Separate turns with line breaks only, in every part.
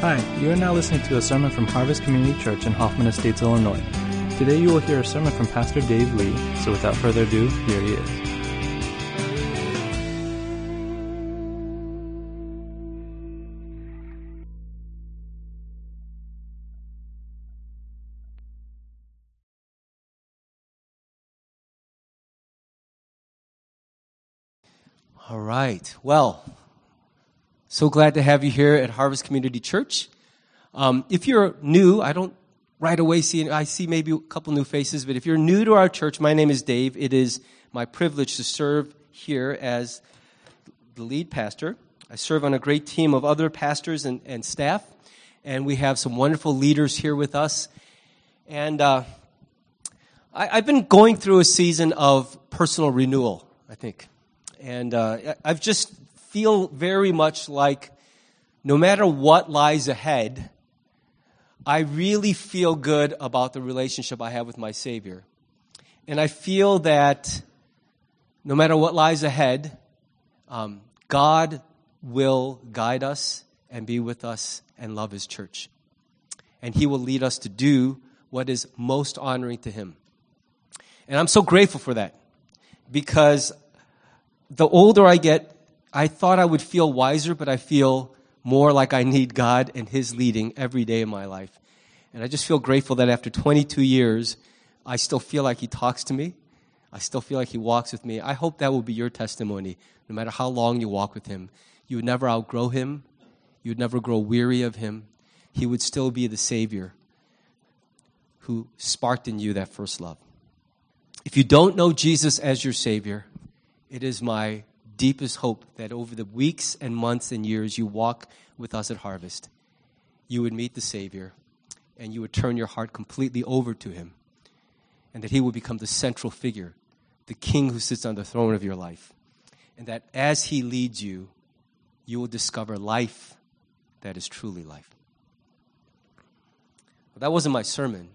Hi, you are now listening to a sermon from Harvest Community Church in Hoffman Estates, Illinois. Today you will hear a sermon from Pastor Dave Lee, so without further ado, here he is.
All right. Well, so glad to have you here at Harvest Community Church. Um, if you're new, I don't right away see, I see maybe a couple new faces, but if you're new to our church, my name is Dave. It is my privilege to serve here as the lead pastor. I serve on a great team of other pastors and, and staff, and we have some wonderful leaders here with us. And uh, I, I've been going through a season of personal renewal, I think. And uh, I've just feel very much like no matter what lies ahead, I really feel good about the relationship I have with my Savior. And I feel that no matter what lies ahead, um, God will guide us and be with us and love His church. And He will lead us to do what is most honoring to Him. And I'm so grateful for that because the older I get, I thought I would feel wiser, but I feel more like I need God and His leading every day of my life. And I just feel grateful that after 22 years, I still feel like He talks to me. I still feel like He walks with me. I hope that will be your testimony. No matter how long you walk with Him, you would never outgrow Him. You would never grow weary of Him. He would still be the Savior who sparked in you that first love. If you don't know Jesus as your Savior, it is my deepest hope that over the weeks and months and years you walk with us at Harvest, you would meet the Savior and you would turn your heart completely over to Him, and that He would become the central figure, the King who sits on the throne of your life. And that as He leads you, you will discover life that is truly life. Well, that wasn't my sermon.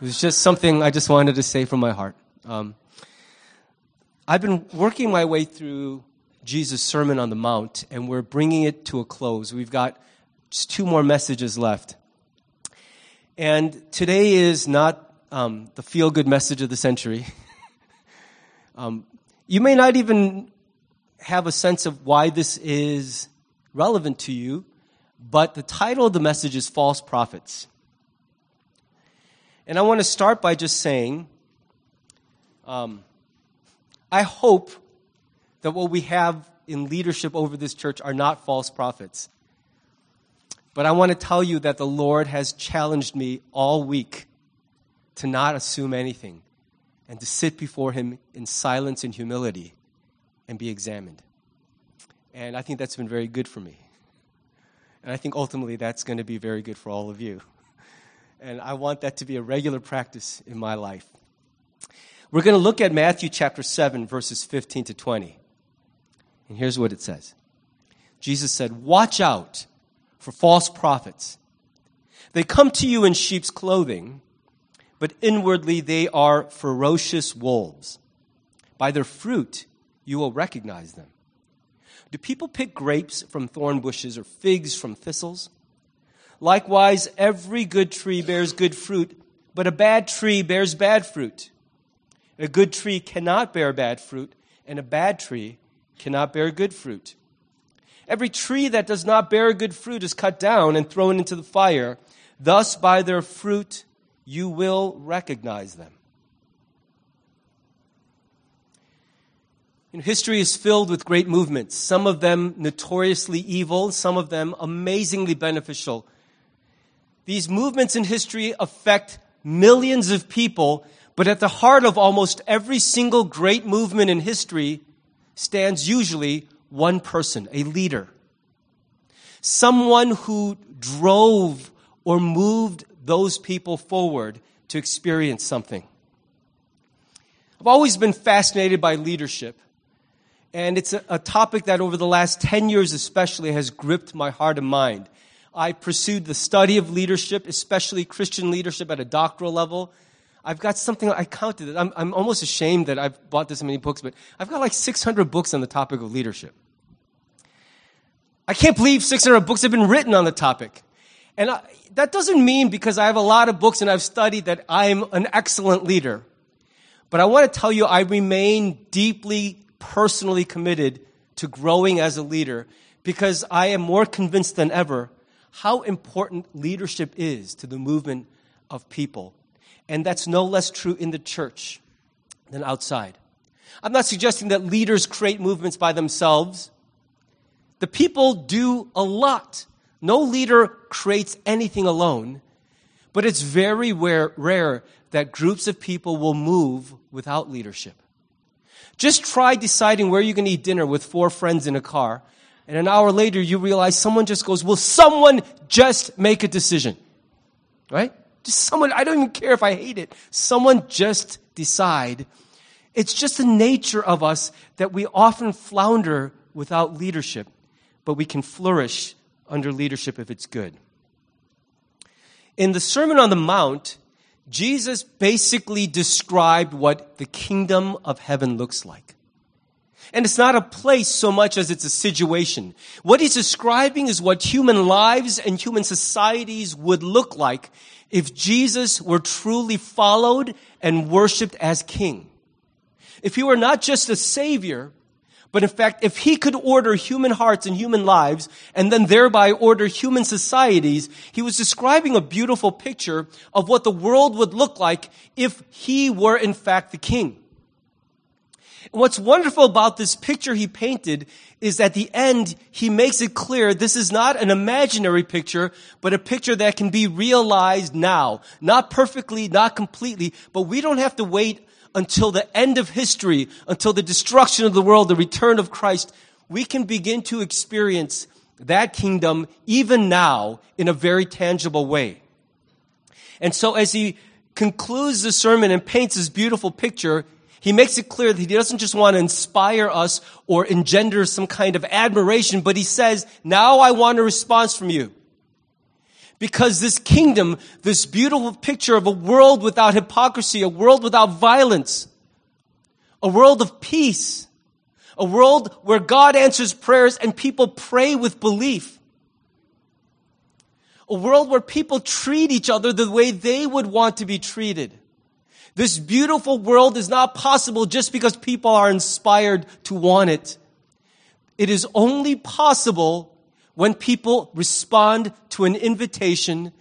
It was just something I just wanted to say from my heart. Um, I've been working my way through Jesus' Sermon on the Mount, and we're bringing it to a close. We've got just two more messages left. And today is not um, the feel good message of the century. um, you may not even have a sense of why this is relevant to you, but the title of the message is False Prophets. And I want to start by just saying, um, I hope that what we have in leadership over this church are not false prophets. But I want to tell you that the Lord has challenged me all week to not assume anything and to sit before Him in silence and humility and be examined. And I think that's been very good for me. And I think ultimately that's going to be very good for all of you. And I want that to be a regular practice in my life. We're going to look at Matthew chapter 7, verses 15 to 20. And here's what it says Jesus said, Watch out for false prophets. They come to you in sheep's clothing, but inwardly they are ferocious wolves. By their fruit you will recognize them. Do people pick grapes from thorn bushes or figs from thistles? Likewise, every good tree bears good fruit, but a bad tree bears bad fruit. A good tree cannot bear bad fruit, and a bad tree cannot bear good fruit. Every tree that does not bear good fruit is cut down and thrown into the fire. Thus, by their fruit, you will recognize them. History is filled with great movements, some of them notoriously evil, some of them amazingly beneficial. These movements in history affect millions of people but at the heart of almost every single great movement in history stands usually one person, a leader. Someone who drove or moved those people forward to experience something. I've always been fascinated by leadership. And it's a, a, topic that over the last 10 years especially has gripped my heart and mind. I pursued the study of leadership, especially Christian leadership at a doctoral level. I've got something, I counted it. I'm, I'm almost ashamed that I've bought this many books, but I've got like 600 books on the topic of leadership. I can't believe 600 books have been written on the topic. And I, that doesn't mean because I have a lot of books and I've studied that I'm an excellent leader. But I want to tell you, I remain deeply personally committed to growing as a leader because I am more convinced than ever how important leadership is to the movement of people. And that's no less true in the church than outside. I'm not suggesting that leaders create movements by themselves. The people do a lot. No leader creates anything alone, but it's very rare, rare that groups of people will move without leadership. Just try deciding where you're going to eat dinner with four friends in a car, and an hour later you realize someone just goes, Will someone just make a decision? Right? Just someone, I don't even care if I hate it. Someone just decide. It's just the nature of us that we often flounder without leadership, but we can flourish under leadership if it's good. In the Sermon on the Mount, Jesus basically described what the kingdom of heaven looks like. And it's not a place so much as it's a situation. What he's describing is what human lives and human societies would look like if Jesus were truly followed and worshiped as king. If he were not just a savior, but in fact, if he could order human hearts and human lives and then thereby order human societies, he was describing a beautiful picture of what the world would look like if he were in fact the king. What's wonderful about this picture he painted is at the end, he makes it clear this is not an imaginary picture, but a picture that can be realized now. Not perfectly, not completely, but we don't have to wait until the end of history, until the destruction of the world, the return of Christ, we can begin to experience that kingdom even now in a very tangible way. And so as he concludes the sermon and paints this beautiful picture, he makes it clear that he doesn't just want to inspire us or engender some kind of admiration, but he says, now I want a response from you. Because this kingdom, this beautiful picture of a world without hypocrisy, a world without violence, a world of peace, a world where God answers prayers and people pray with belief, a world where people treat each other the way they would want to be treated. This beautiful world is not possible just because people are inspired to want it. It is only possible when people respond to an invitation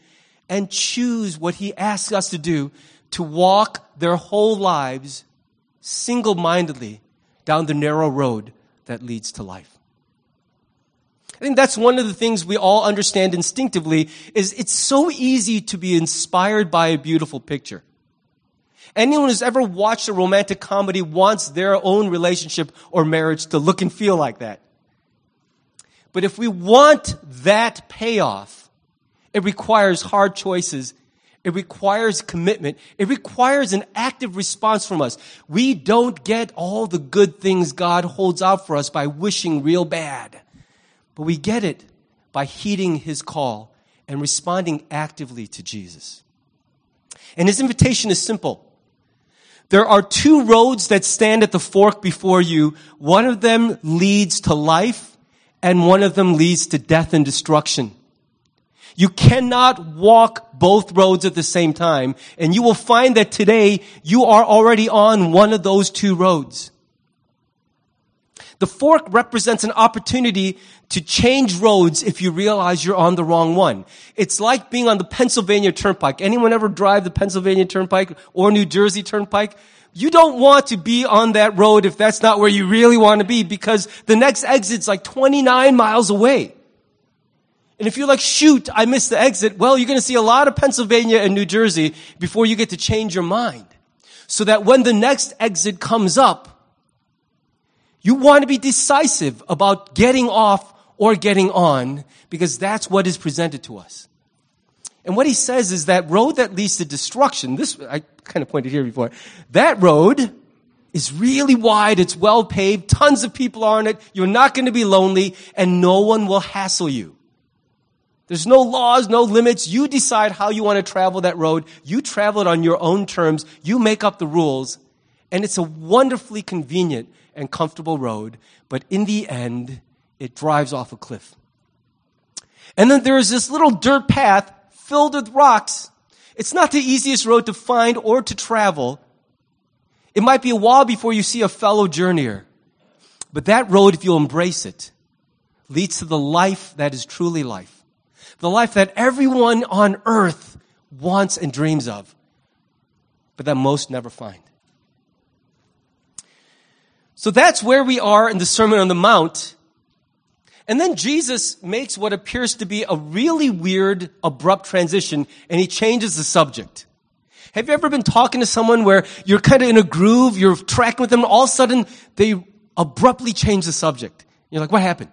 and choose what he asks us to do to walk their whole lives single mindedly down the narrow road that leads to life. I think that's one of the things we all understand instinctively is it's so easy to be inspired by a beautiful picture. Anyone who's ever watched a romantic comedy wants their own relationship or marriage to look and feel like that. But if we want that payoff, it requires hard choices. It requires commitment. It requires an active response from us. We don't get all the good things God holds out for us by wishing real bad, but we get it by heeding his call and responding actively to Jesus. And his invitation is simple. There are two roads that stand at the fork before you. One of them leads to life and one of them leads to death and destruction. You cannot walk both roads at the same time, and you will find that today you are already on one of those two roads. The fork represents an opportunity to change roads if you realize you're on the wrong one. It's like being on the Pennsylvania Turnpike. Anyone ever drive the Pennsylvania Turnpike or New Jersey Turnpike? You don't want to be on that road if that's not where you really want to be because the next exit's like 29 miles away. And if you're like, shoot, I missed the exit, well, you're going to see a lot of Pennsylvania and New Jersey before you get to change your mind. So that when the next exit comes up, you want to be decisive about getting off or getting on because that's what is presented to us. And what he says is that road that leads to destruction, this, I kind of pointed here before, that road is really wide, it's well paved, tons of people are on it, you're not going to be lonely, and no one will hassle you. There's no laws, no limits. You decide how you want to travel that road. You travel it on your own terms. You make up the rules. And it's a wonderfully convenient and comfortable road. But in the end, it drives off a cliff. And then there is this little dirt path filled with rocks. It's not the easiest road to find or to travel. It might be a while before you see a fellow journeyer. But that road, if you'll embrace it, leads to the life that is truly life. The life that everyone on earth wants and dreams of, but that most never find. So that's where we are in the Sermon on the Mount. And then Jesus makes what appears to be a really weird, abrupt transition, and he changes the subject. Have you ever been talking to someone where you're kind of in a groove, you're tracking with them, all of a sudden they abruptly change the subject? You're like, what happened?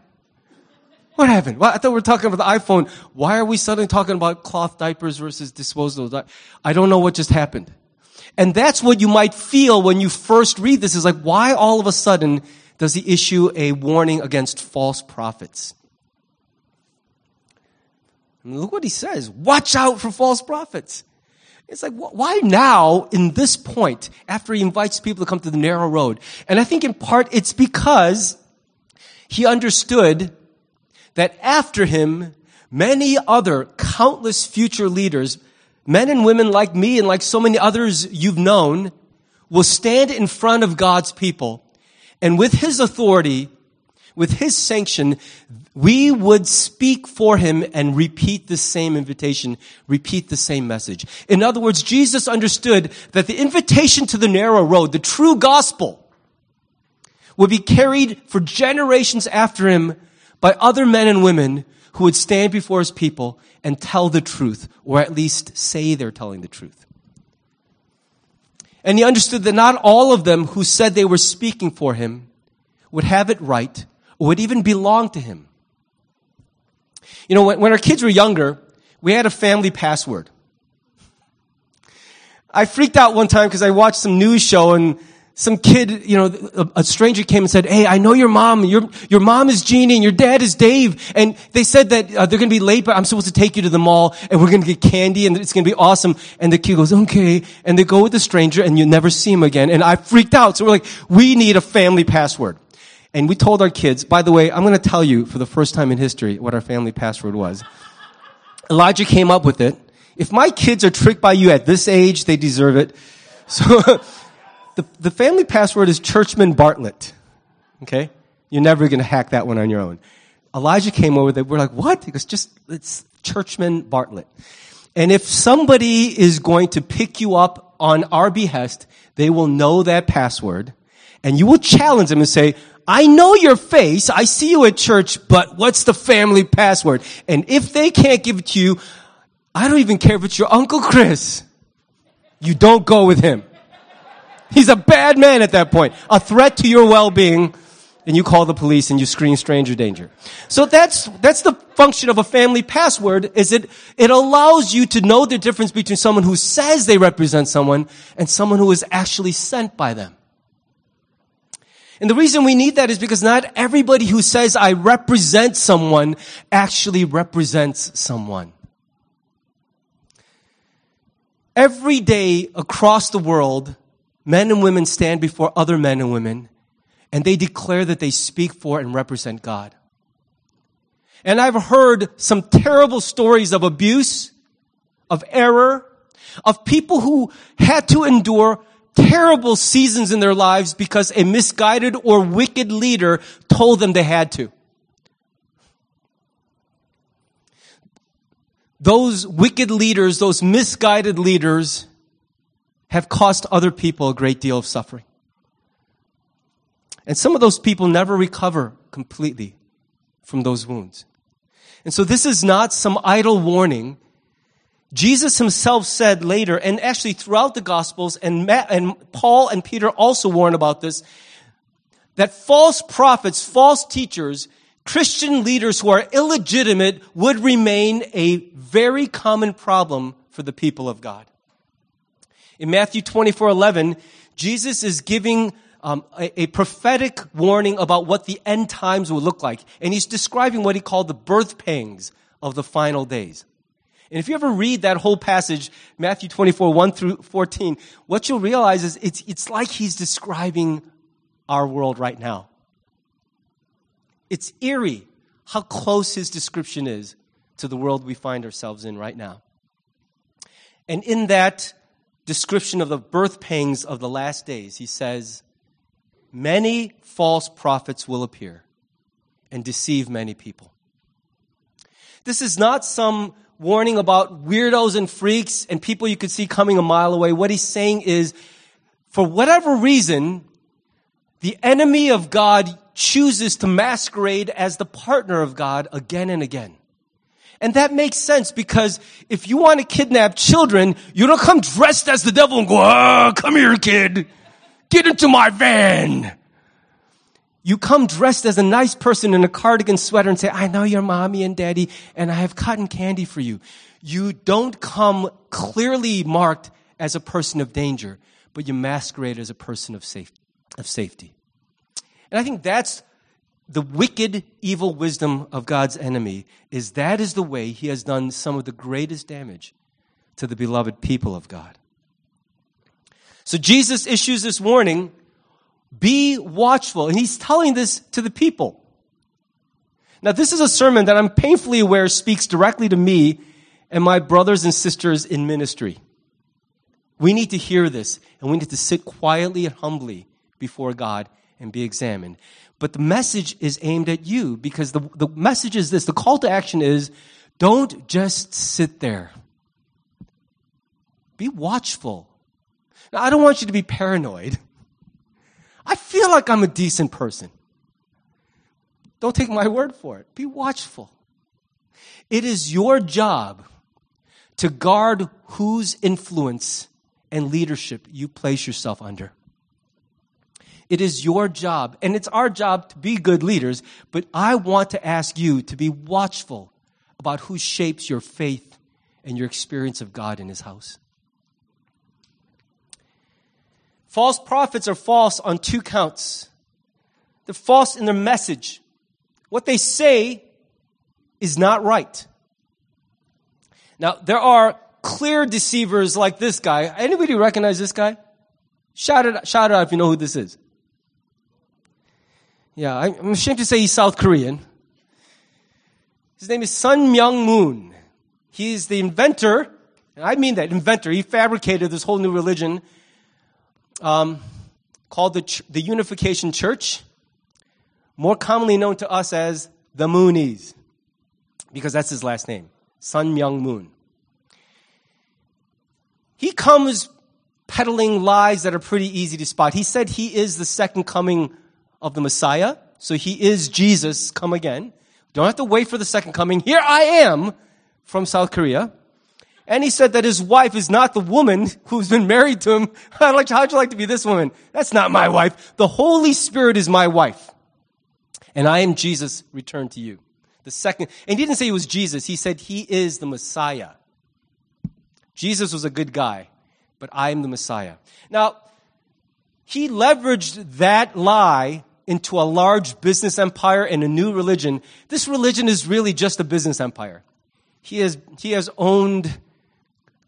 What happened? Well, I thought we were talking about the iPhone. Why are we suddenly talking about cloth diapers versus disposable? I don't know what just happened. And that's what you might feel when you first read this is like, why all of a sudden does he issue a warning against false prophets? And look what he says. Watch out for false prophets. It's like, why now, in this point, after he invites people to come to the narrow road? And I think in part it's because he understood that after him, many other countless future leaders men and women like me and like so many others you've known will stand in front of God's people. And with his authority, with his sanction, we would speak for him and repeat the same invitation, repeat the same message. In other words, Jesus understood that the invitation to the narrow road, the true gospel, would be carried for generations after him by other men and women who would stand before his people and tell the truth, or at least say they're telling the truth. And he understood that not all of them who said they were speaking for him would have it right or would even belong to him. You know, when, when our kids were younger, we had a family password. I freaked out one time because I watched some news show and some kid, you know, a, a, stranger came and said, "Hey, I know your mom. Your your mom is Jeannie, and your dad is Dave." And they said that uh, they're going to be late, but I'm supposed to take you to the mall, and we're going to get candy, and it's going to be awesome. And the kid goes, "Okay," and they go with the stranger, and you never see him again. And I freaked out. So we're like, "We need a family password." And we told our kids, by the way, I'm going to tell you for the first time in history what our family password was. Elijah came up with it. If my kids are tricked by you at this age, they deserve it. So the, the family password is Churchman Bartlett. Okay? You're never going to hack that one on your own. Elijah came over there. We're like, what? He goes, just, it's Churchman Bartlett. And if somebody is going to pick you up on our behest, they will know that password and you will challenge them and say, I know your face. I see you at church, but what's the family password? And if they can't give it to you, I don't even care if it's your Uncle Chris. You don't go with him. He's a bad man at that point. A threat to your well-being. And you call the police and you scream stranger danger. So that's, that's the function of a family password is it, it allows you to know the difference between someone who says they represent someone and someone who is actually sent by them. And the reason we need that is because not everybody who says I represent someone actually represents someone. Every day across the world, men and women stand before other men and women and they declare that they speak for and represent God. And I've heard some terrible stories of abuse, of error, of people who had to endure terrible seasons in their lives because a misguided or wicked leader told them they had to. Those wicked leaders, those misguided leaders, have cost other people a great deal of suffering. And some of those people never recover completely from those wounds. And so this is not some idle warning. Jesus himself said later, and actually throughout the Gospels, and, Matt, and Paul and Peter also warn about this, that false prophets, false teachers, Christian leaders who are illegitimate would remain a very common problem for the people of God. In Matthew 24 11, Jesus is giving um, a, a, prophetic warning about what the end times will look like. And he's describing what he called the birth pangs of the final days. And if you ever read that whole passage, Matthew 24, 1 through 14, what you'll realize is it's, it's like he's describing our world right now. It's eerie how close his description is to the world we find ourselves in right now. And in that description of the birth pangs of the last days, he says, Many false prophets will appear and deceive many people. This is not some warning about weirdos and freaks and people you could see coming a mile away. What he's saying is, for whatever reason, the enemy of God chooses to masquerade as the partner of God again and again. And that makes sense because if you want to kidnap children, you don't come dressed as the devil and go, ah, come here, kid. Get into my van. You come dressed as a nice person in a cardigan sweater and say, I know your mommy and daddy and I have cotton candy for you. You don't come clearly marked as a person of danger, but you masquerade as a person of, safe, of safety. And I think that's the wicked, evil wisdom of God's enemy is that is the way he has done some of the greatest damage to the beloved people of God. So Jesus issues this warning, be watchful. And he's telling this to the people. Now, this is a sermon that I'm painfully aware speaks directly to me and my brothers and sisters in ministry. We need to hear this, and we need to sit quietly and humbly before God and be examined. But the message is aimed at you because the, the message is this the call to action is don't just sit there, be watchful. Now, I don't want you to be paranoid. I feel like I'm a decent person. Don't take my word for it. Be watchful. It is your job to guard whose influence and leadership you place yourself under. It is your job, and it's our job to be good leaders, but I want to ask you to be watchful about who shapes your faith and your experience of God in His house. False prophets are false on two counts. They're false in their message. What they say is not right. Now, there are clear deceivers like this guy. Anybody recognize this guy? Shout it, shout it out if you know who this is. Yeah, I'm ashamed to say he's South Korean. His name is Sun Myung Moon. He's the inventor, and I mean that, inventor. He fabricated this whole new religion um, called the, the Unification Church, more commonly known to us as the Moonies, because that's his last name, Sun Myung Moon. He comes peddling lies that are pretty easy to spot. He said he is the second coming of the Messiah. So he is Jesus come again. Don't have to wait for the second coming. Here I am from South Korea. And he said that his wife is not the woman who's been married to him. how'd you like to be this woman? That's not my wife. The Holy Spirit is my wife. And I am Jesus returned to you. The second, and he didn't say he was Jesus. He said he is the Messiah. Jesus was a good guy, but I am the Messiah. Now, he leveraged that lie into a large business empire and a new religion, this religion is really just a business empire. He has, he has owned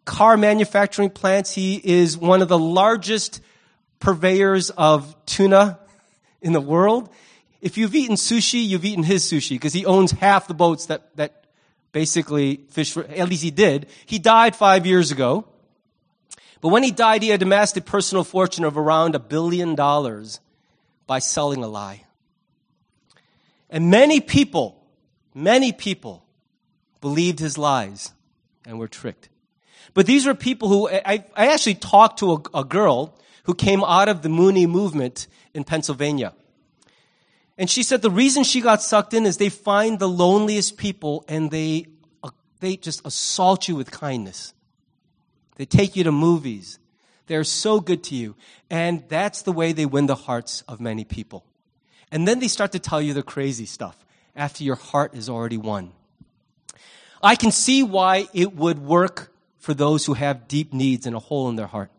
car manufacturing plants. He is one of the largest purveyors of tuna in the world. If you've eaten sushi, you've eaten his sushi because he owns half the boats that, that basically fish for, at least he did. He died five years ago. But when he died, he had amassed a personal fortune of around a billion dollars by selling a lie. And many people, many people believed his lies and were tricked. But these were people who, I, I actually talked to a, a girl who came out of the Moonie movement in Pennsylvania. And she said the reason she got sucked in is they find the loneliest people and they, uh, they just assault you with kindness. They take you to movies. They're so good to you. And that's the way they win the hearts of many people. And then they start to tell you the crazy stuff after your heart is already won. I can see why it would work for those who have deep needs and a hole in their heart.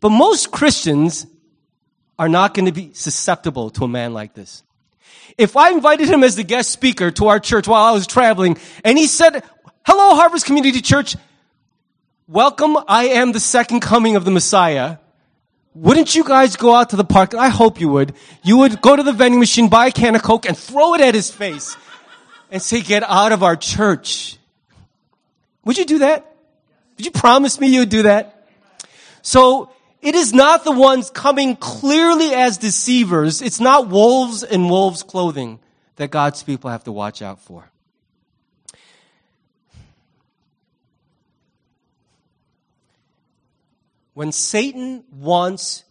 But most Christians are not going to be susceptible to a man like this. If I invited him as the guest speaker to our church while I was traveling and he said, hello, Harvest Community Church, welcome, I am the second coming of the Messiah. Wouldn't you guys go out to the park? I hope you would. You would go to the vending machine, buy a can of Coke, and throw it at his face and say, get out of our church. Would you do that? Did you promise me you would do that? So it is not the ones coming clearly as deceivers. It's not wolves in wolves' clothing that God's people have to watch out for. When Satan wants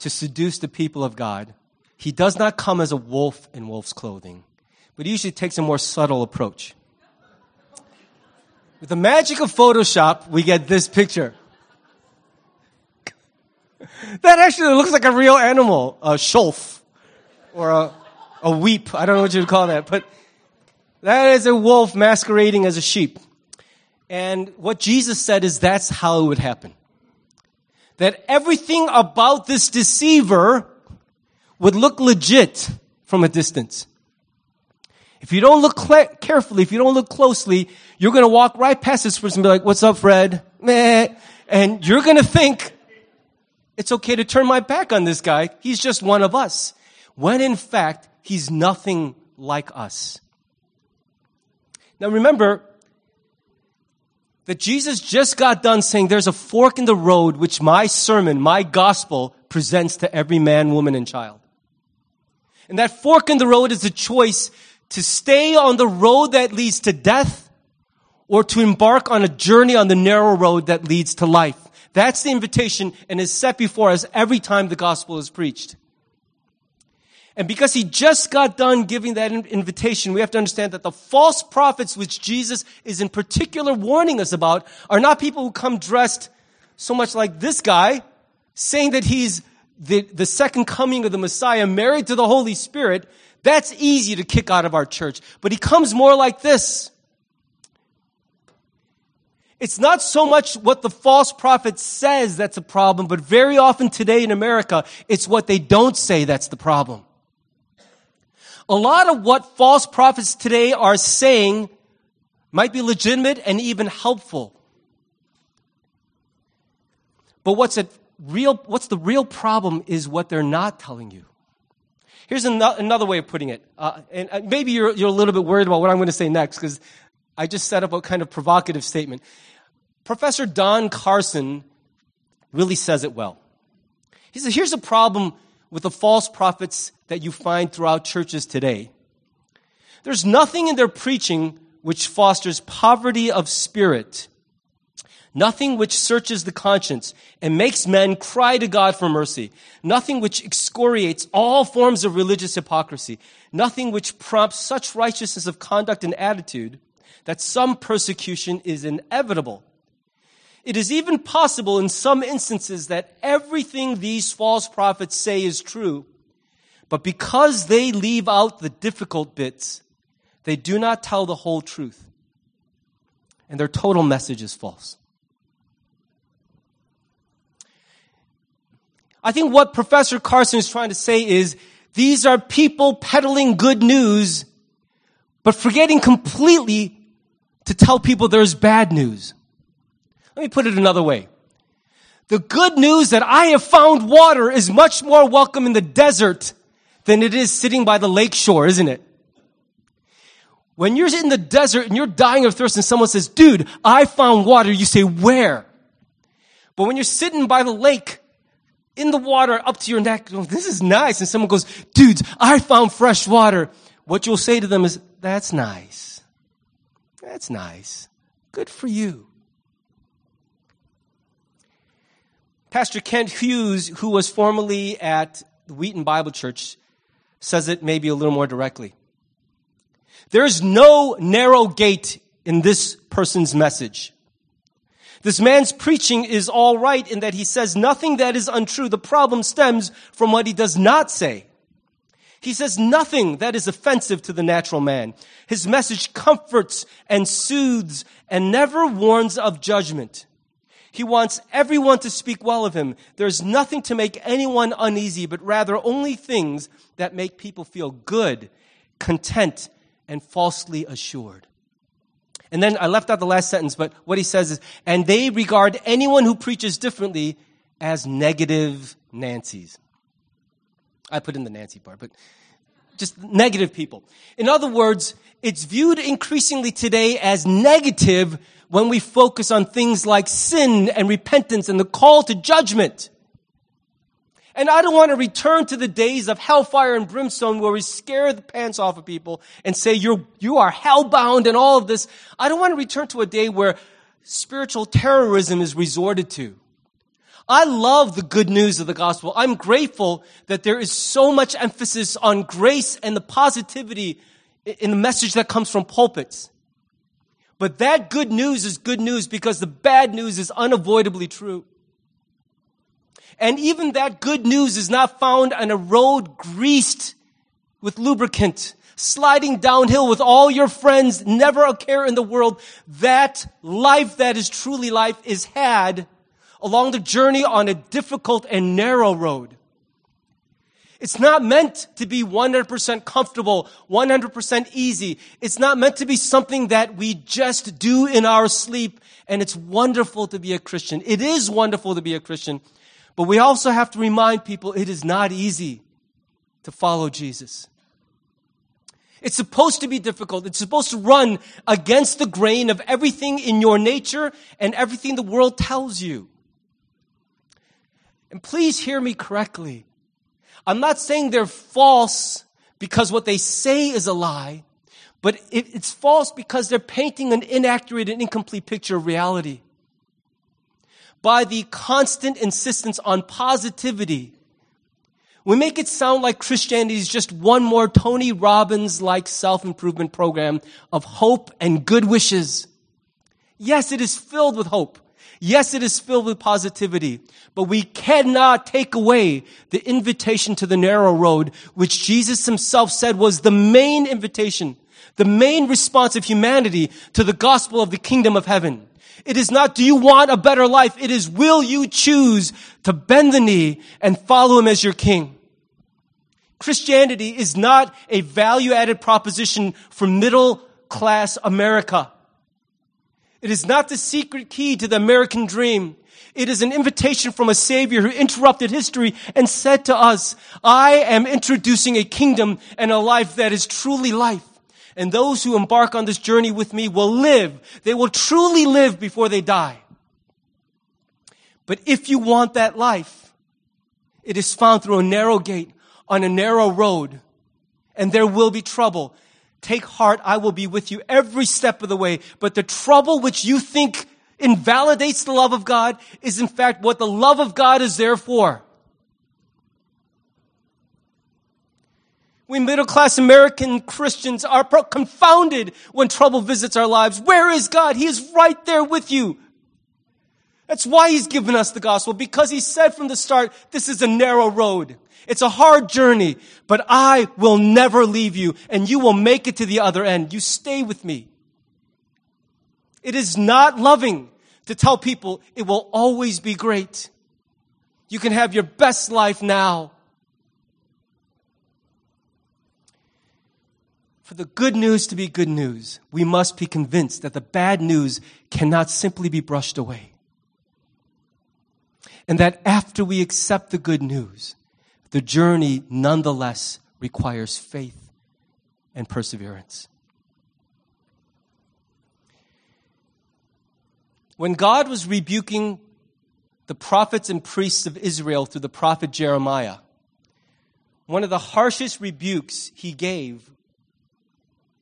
to seduce the people of God, he does not come as a wolf in wolf's clothing, but he usually takes a more subtle approach. With the magic of Photoshop, we get this picture. that actually looks like a real animal, a sholf, or a, a weep. I don't know what you would call that, but that is a wolf masquerading as a sheep. And what Jesus said is that's how it would happen. That everything about this deceiver would look legit from a distance. If you don't look cl- carefully, if you don't look closely, you're going to walk right past this person and be like, what's up, Fred? Meh. And you're going to think, it's okay to turn my back on this guy. He's just one of us. When in fact, he's nothing like us. Now remember that Jesus just got done saying there's a fork in the road which my sermon, my gospel presents to every man, woman, and child. And that fork in the road is a choice to stay on the road that leads to death or to embark on a journey on the narrow road that leads to life. That's the invitation and is set before us every time the gospel is preached. And because he just got done giving that invitation, we have to understand that the false prophets which Jesus is in particular warning us about are not people who come dressed so much like this guy, saying that he's the, the second coming of the Messiah, married to the Holy Spirit, that's easy to kick out of our church. But he comes more like this. It's not so much what the false prophet says that's a problem, but very often today in America, it's what they don't say that's the problem. A lot of what false prophets today are saying might be legitimate and even helpful. But what's at real, what's the real problem is what they're not telling you. Here's another way of putting it. Uh, and uh, maybe you're, you're a little bit worried about what I'm going to say next because I just set up a kind of provocative statement. Professor Don Carson really says it well. He says, here's a problem with the false prophets that you find throughout churches today. There's nothing in their preaching which fosters poverty of spirit Nothing which searches the conscience and makes men cry to God for mercy. Nothing which excoriates all forms of religious hypocrisy. Nothing which prompts such righteousness of conduct and attitude that some persecution is inevitable. It is even possible in some instances that everything these false prophets say is true, but because they leave out the difficult bits, they do not tell the whole truth. And their total message is false. I think what Professor Carson is trying to say is these are people peddling good news, but forgetting completely to tell people there's bad news. Let me put it another way. The good news that I have found water is much more welcome in the desert than it is sitting by the lake shore, isn't it? When you're in the desert and you're dying of thirst and someone says, dude, I found water, you say, where? But when you're sitting by the lake in the water up to your neck. This is nice. And someone goes, dudes, I found fresh water. What you'll say to them is, that's nice. That's nice. Good for you. Pastor Kent Hughes, who was formerly at the Wheaton Bible Church, says it maybe a little more directly. There's no narrow gate in this person's message. This man's preaching is all right in that he says nothing that is untrue. The problem stems from what he does not say. He says nothing that is offensive to the natural man. His message comforts and soothes and never warns of judgment. He wants everyone to speak well of him. There's nothing to make anyone uneasy, but rather only things that make people feel good, content, and falsely assured. And then I left out the last sentence, but what he says is, and they regard anyone who preaches differently as negative Nancy's. I put in the Nancy part, but just negative people. In other words, it's viewed increasingly today as negative when we focus on things like sin and repentance and the call to judgment. And I don't want to return to the days of hellfire and brimstone where we scare the pants off of people and say you're, you are hellbound and all of this. I don't want to return to a day where spiritual terrorism is resorted to. I love the good news of the gospel. I'm grateful that there is so much emphasis on grace and the positivity in the message that comes from pulpits. But that good news is good news because the bad news is unavoidably true. And even that good news is not found on a road greased with lubricant, sliding downhill with all your friends, never a care in the world. That life that is truly life is had along the journey on a difficult and narrow road. It's not meant to be 100% comfortable, 100% easy. It's not meant to be something that we just do in our sleep. And it's wonderful to be a Christian. It is wonderful to be a Christian. But we also have to remind people it is not easy to follow Jesus. It's supposed to be difficult. It's supposed to run against the grain of everything in your nature and everything the world tells you. And please hear me correctly. I'm not saying they're false because what they say is a lie, but it's false because they're painting an inaccurate and incomplete picture of reality. By the constant insistence on positivity, we make it sound like Christianity is just one more Tony Robbins like self improvement program of hope and good wishes. Yes, it is filled with hope. Yes, it is filled with positivity, but we cannot take away the invitation to the narrow road, which Jesus himself said was the main invitation, the main response of humanity to the gospel of the kingdom of heaven. It is not, do you want a better life? It is, will you choose to bend the knee and follow him as your king? Christianity is not a value added proposition for middle class America. It is not the secret key to the American dream. It is an invitation from a savior who interrupted history and said to us, I am introducing a kingdom and a life that is truly life. And those who embark on this journey with me will live. They will truly live before they die. But if you want that life, it is found through a narrow gate on a narrow road and there will be trouble. Take heart, I will be with you every step of the way. But the trouble which you think invalidates the love of God is in fact what the love of God is there for. We middle class American Christians are confounded when trouble visits our lives. Where is God? He is right there with you. That's why He's given us the gospel, because He said from the start, this is a narrow road. It's a hard journey, but I will never leave you and you will make it to the other end. You stay with me. It is not loving to tell people it will always be great. You can have your best life now. For the good news to be good news, we must be convinced that the bad news cannot simply be brushed away. And that after we accept the good news, the journey nonetheless requires faith and perseverance. When God was rebuking the prophets and priests of Israel through the prophet Jeremiah, one of the harshest rebukes he gave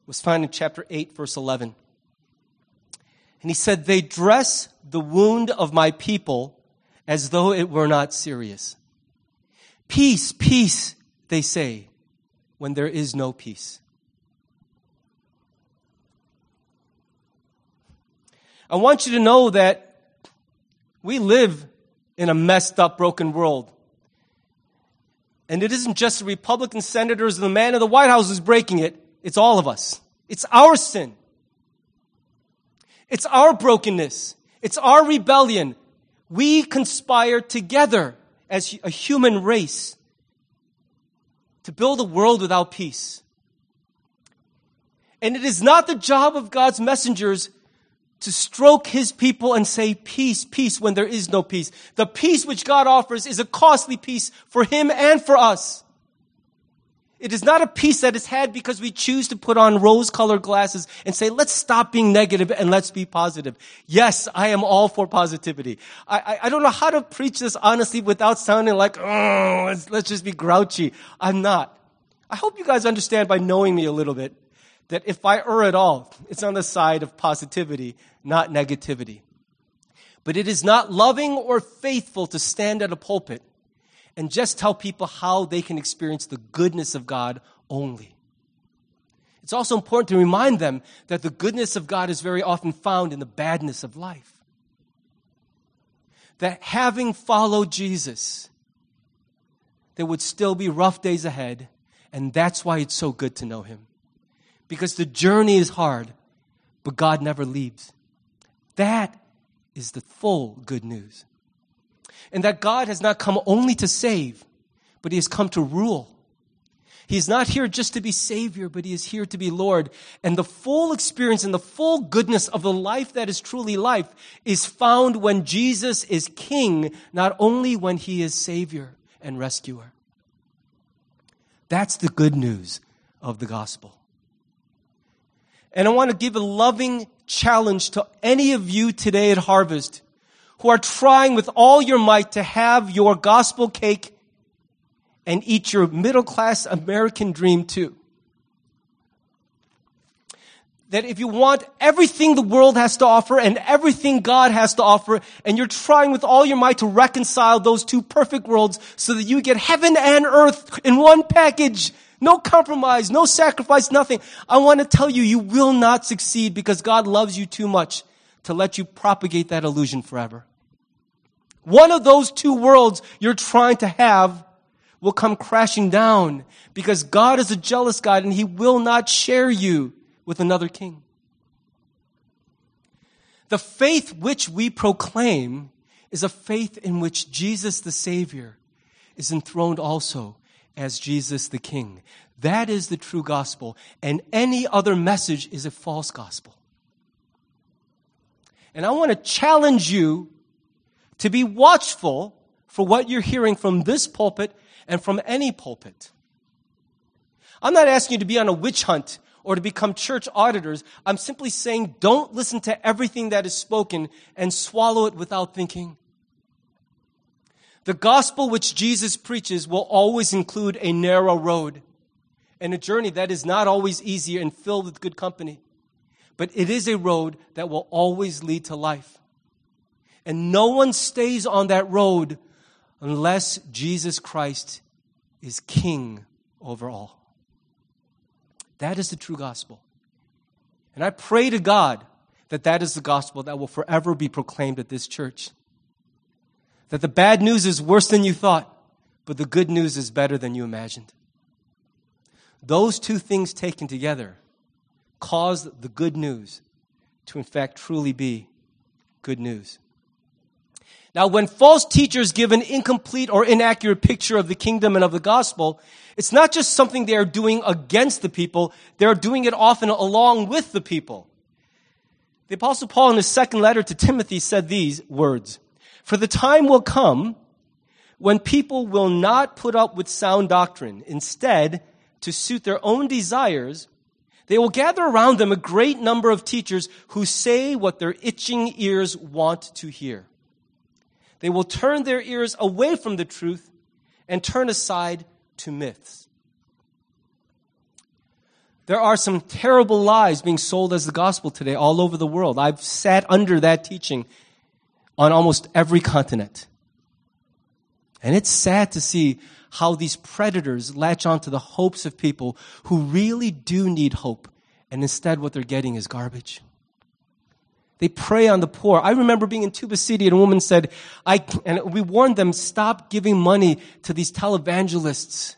was found in chapter 8, verse 11. And he said, They dress the wound of my people as though it were not serious. Peace, peace, they say, when there is no peace. I want you to know that we live in a messed up, broken world. And it isn't just the Republican senators and the man in the White House who's breaking it, it's all of us. It's our sin. It's our brokenness. It's our rebellion. We conspire together as a human race to build a world without peace. And it is not the job of God's messengers to stroke his people and say peace, peace when there is no peace. The peace which God offers is a costly peace for him and for us. It is not a peace that is had because we choose to put on rose colored glasses and say, let's stop being negative and let's be positive. Yes, I am all for positivity. I, I, I don't know how to preach this honestly without sounding like, oh, let's, let's just be grouchy. I'm not. I hope you guys understand by knowing me a little bit that if I err at all, it's on the side of positivity, not negativity. But it is not loving or faithful to stand at a pulpit and just tell people how they can experience the goodness of God only. It's also important to remind them that the goodness of God is very often found in the badness of life. That having followed Jesus, there would still be rough days ahead, and that's why it's so good to know Him. Because the journey is hard, but God never leaves. That is the full good news and that God has not come only to save, but he has come to rule. He is not here just to be Savior, but He is here to be Lord. And the full experience and the full goodness of the life that is truly life is found when Jesus is King, not only when He is Savior and Rescuer. That's the good news of the gospel. And I want to give a loving challenge to any of you today at Harvest who are trying with all your might to have your gospel cake and eat your middle class American dream too. That if you want everything the world has to offer and everything God has to offer, and you're trying with all your might to reconcile those two perfect worlds so that you get heaven and earth in one package, no compromise, no sacrifice, nothing. I want to tell you, you will not succeed because God loves you too much to let you propagate that illusion forever. One of those two worlds you're trying to have will come crashing down because God is a jealous God and he will not share you with another king. The faith which we proclaim is a faith in which Jesus the Savior is enthroned also as Jesus the King. That is the true gospel, and any other message is a false gospel. And I want to challenge you to be watchful for what you're hearing from this pulpit and from any pulpit. I'm not asking you to be on a witch hunt or to become church auditors. I'm simply saying don't listen to everything that is spoken and swallow it without thinking. The gospel which Jesus preaches will always include a narrow road and a journey that is not always easy and filled with good company but it is a road that will always lead to life. And no one stays on that road unless Jesus Christ is king over all. That is the true gospel. And I pray to God that that is the gospel that will forever be proclaimed at this church. That the bad news is worse than you thought, but the good news is better than you imagined. Those two things taken together cause the good news to, in fact, truly be good news. Now, when false teachers give an incomplete or inaccurate picture of the kingdom and of the gospel, it's not just something they are doing against the people, they're doing it often along with the people. The apostle Paul in his second letter to Timothy said these words, For the time will come when people will not put up with sound doctrine. Instead, to suit their own desires, they will gather around them a great number of teachers who say what their itching ears want to hear. They will turn their ears away from the truth and turn aside to myths. There are some terrible lies being sold as the gospel today all over the world. I've sat under that teaching on almost every continent. And it's sad to see how these predators latch onto the hopes of people who really do need hope. And instead, what they're getting is garbage. They prey on the poor. I remember being in Tuba City and a woman said, I, and we warned them, stop giving money to these televangelists.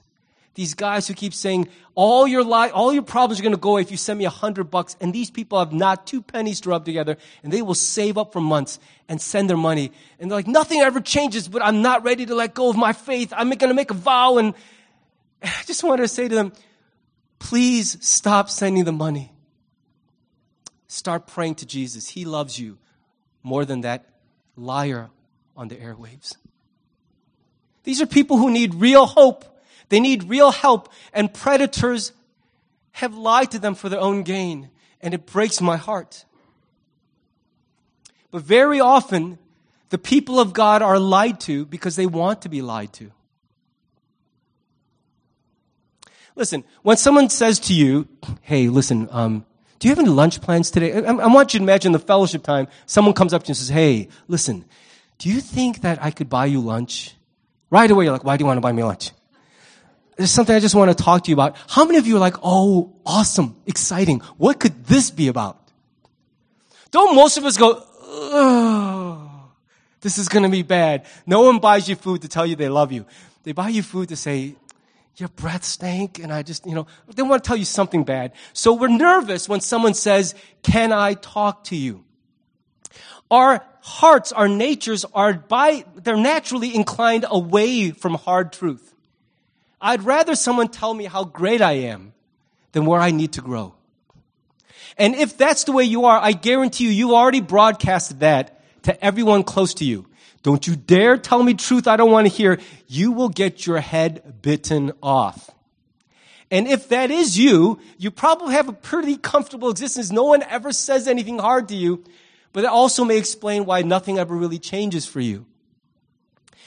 These guys who keep saying, all your li- all your problems are going to go away if you send me a hundred bucks. And these people have not two pennies to rub together and they will save up for months and send their money. And they're like, nothing ever changes, but I'm not ready to let go of my faith. I'm going to make a vow. And I just wanted to say to them, please stop sending the money. Start praying to Jesus. He loves you more than that liar on the airwaves. These are people who need real hope They need real help, and predators have lied to them for their own gain, and it breaks my heart. But very often, the people of God are lied to because they want to be lied to. Listen, when someone says to you, hey, listen, um, do you have any lunch plans today? I, I, want you to imagine the fellowship time. Someone comes up to you and says, hey, listen, do you think that I could buy you lunch? Right away, you're like, why do you want to buy me lunch? There's something I just want to talk to you about. How many of you are like, oh, awesome, exciting. What could this be about? Don't most of us go, oh, this is going to be bad. No one buys you food to tell you they love you. They buy you food to say, your breath stank and I just, you know, they want to tell you something bad. So we're nervous when someone says, can I talk to you? Our hearts, our natures are by, they're naturally inclined away from hard truth. I'd rather someone tell me how great I am than where I need to grow. And if that's the way you are, I guarantee you, you already broadcasted that to everyone close to you. Don't you dare tell me truth I don't want to hear. You will get your head bitten off. And if that is you, you probably have a pretty comfortable existence. No one ever says anything hard to you, but it also may explain why nothing ever really changes for you.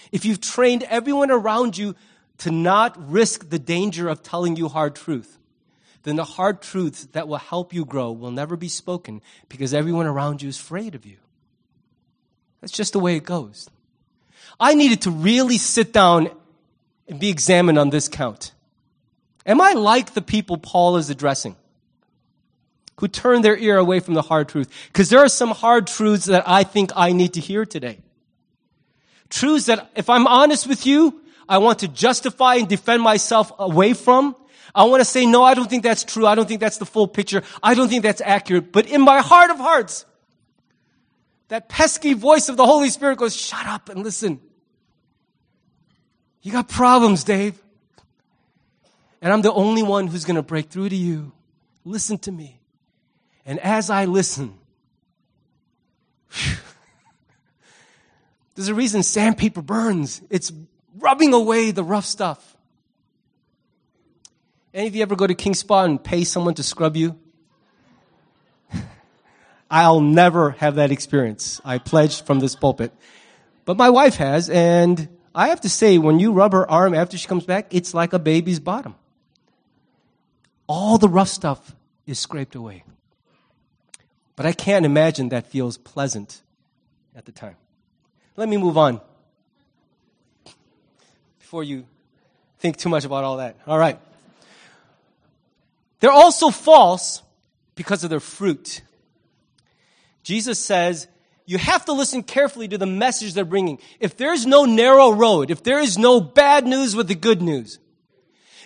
If you've trained everyone around you to not risk the danger of telling you hard truth, then the hard truths that will help you grow will never be spoken because everyone around you is afraid of you. That's just the way it goes. I needed to really sit down and be examined on this count. Am I like the people Paul is addressing? Who turn their ear away from the hard truth? Because there are some hard truths that I think I need to hear today. Truths that, if I'm honest with you, I want to justify and defend myself away from. I want to say, no, I don't think that's true. I don't think that's the full picture. I don't think that's accurate. But in my heart of hearts, that pesky voice of the Holy Spirit goes, shut up and listen. You got problems, Dave. And I'm the only one who's going to break through to you. Listen to me. And as I listen, there's a reason sandpaper burns. It's rubbing away the rough stuff. Any of you ever go to King Spa and pay someone to scrub you? I'll never have that experience. I pledged from this pulpit. But my wife has, and I have to say, when you rub her arm after she comes back, it's like a baby's bottom. All the rough stuff is scraped away. But I can't imagine that feels pleasant at the time. Let me move on before you think too much about all that. All right. They're also false because of their fruit. Jesus says, you have to listen carefully to the message they're bringing. If there's no narrow road, if there is no bad news with the good news,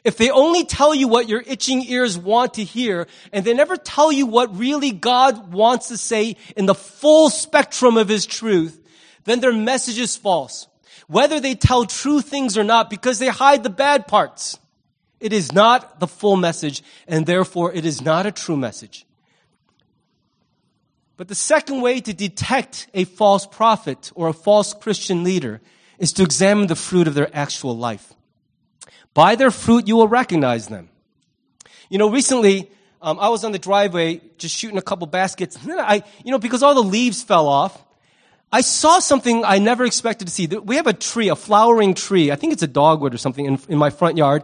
if they only tell you what your itching ears want to hear, and they never tell you what really God wants to say in the full spectrum of His truth, then their message is false. Whether they tell true things or not, because they hide the bad parts, it is not the full message, and therefore it is not a true message. But the second way to detect a false prophet or a false Christian leader is to examine the fruit of their actual life. By their fruit, you will recognize them. You know, recently, um, I was on the driveway just shooting a couple baskets. And then I, you know, because all the leaves fell off, I saw something I never expected to see. We have a tree, a flowering tree. I think it's a dogwood or something in, in my front yard.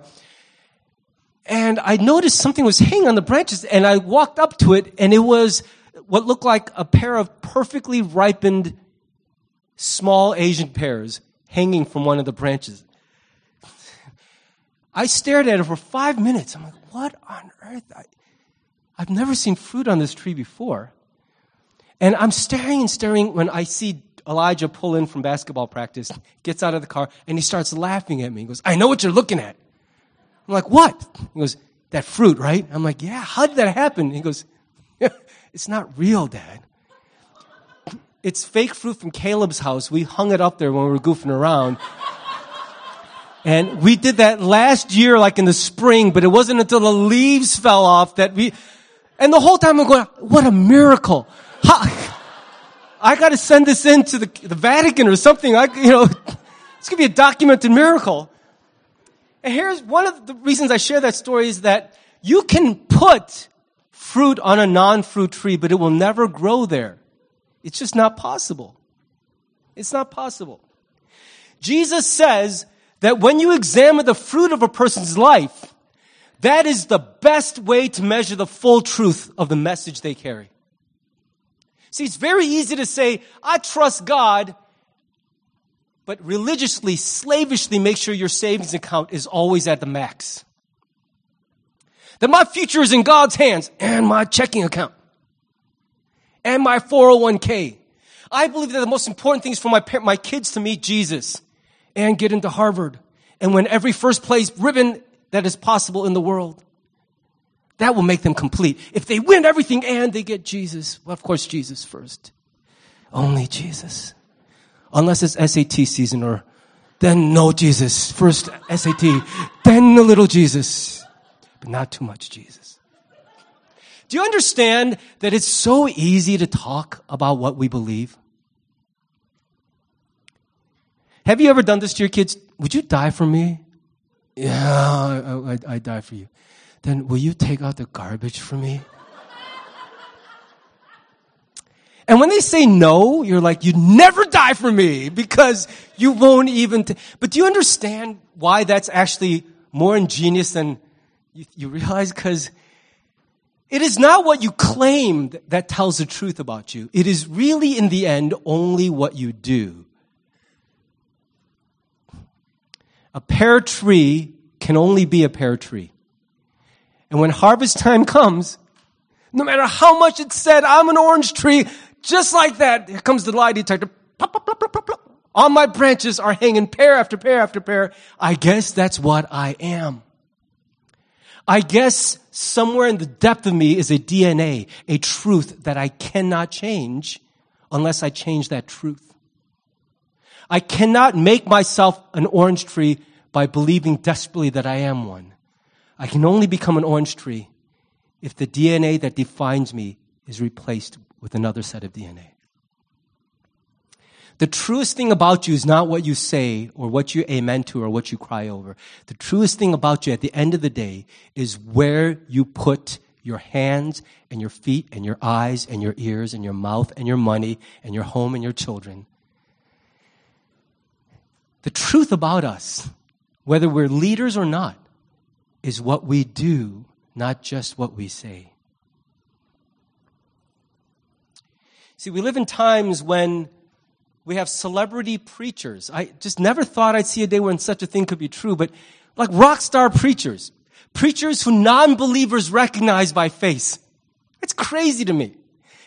And I noticed something was hanging on the branches and I walked up to it and it was what looked like a pair of perfectly ripened small Asian pears hanging from one of the branches. I stared at it for five minutes. I'm like, what on earth? I, I've never seen fruit on this tree before. And I'm staring and staring when I see Elijah pull in from basketball practice, gets out of the car, and he starts laughing at me. He goes, I know what you're looking at. I'm like, what? He goes, that fruit, right? I'm like, yeah, how did that happen? He goes, it's not real, Dad. It's fake fruit from Caleb's house. We hung it up there when we were goofing around. And we did that last year, like in the spring, but it wasn't until the leaves fell off that we, and the whole time I'm going, what a miracle. I gotta send this in to the, the Vatican or something. I, you know, it's gonna be a documented miracle. And here's one of the reasons I share that story is that you can put fruit on a non-fruit tree, but it will never grow there. It's just not possible. It's not possible. Jesus says that when you examine the fruit of a person's life, that is the best way to measure the full truth of the message they carry. See, it's very easy to say, I trust God, but religiously, slavishly make sure your savings account is always at the max. That my future is in God's hands and my checking account and my 401k. I believe that the most important thing is for my, my kids to meet Jesus and get into Harvard and win every first place ribbon that is possible in the world. That will make them complete. If they win everything and they get Jesus, well, of course, Jesus first. Only Jesus. Unless it's SAT season or then no Jesus. First SAT, then a little Jesus, but not too much Jesus. Do you understand that it's so easy to talk about what we believe? Have you ever done this to your kids? Would you die for me? Yeah, I, I, I die for you. Then will you take out the garbage for me? And when they say no, you're like, you'd never die for me because you won't even. T-. But do you understand why that's actually more ingenious than you, you realize? Because it is not what you claim that tells the truth about you. It is really, in the end, only what you do. A pear tree can only be a pear tree. And when harvest time comes, no matter how much it said, I'm an orange tree, just like that, here comes the lie detector. On my branches are hanging pear after pear after pear. I guess that's what I am. I guess somewhere in the depth of me is a DNA, a truth that I cannot change unless I change that truth. I cannot make myself an orange tree by believing desperately that I am one. I can only become an orange tree if the DNA that defines me is replaced with another set of DNA. The truest thing about you is not what you say or what you amen to or what you cry over. The truest thing about you at the end of the day is where you put your hands and your feet and your eyes and your ears and your mouth and your money and your home and your children. The truth about us, whether we're leaders or not, is what we do, not just what we say. See, we live in times when we have celebrity preachers. I just never thought I'd see a day when such a thing could be true, but like rock star preachers. Preachers who non-believers recognize by face. It's crazy to me.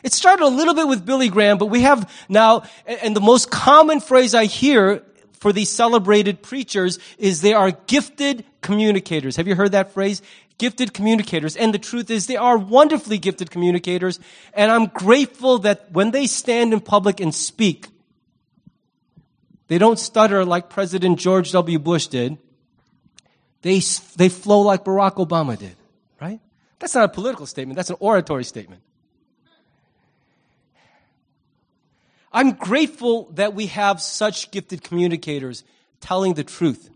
It started a little bit with Billy Graham, but we have now, and the most common phrase I hear for these celebrated preachers is they are gifted communicators. Have you heard that phrase? Gifted communicators. And the truth is they are wonderfully gifted communicators. And I'm grateful that when they stand in public and speak, they don't stutter like President George W. Bush did. They, they flow like Barack Obama did, right? That's not a political statement, that's an oratory statement. I'm grateful that we have such gifted communicators telling the truth.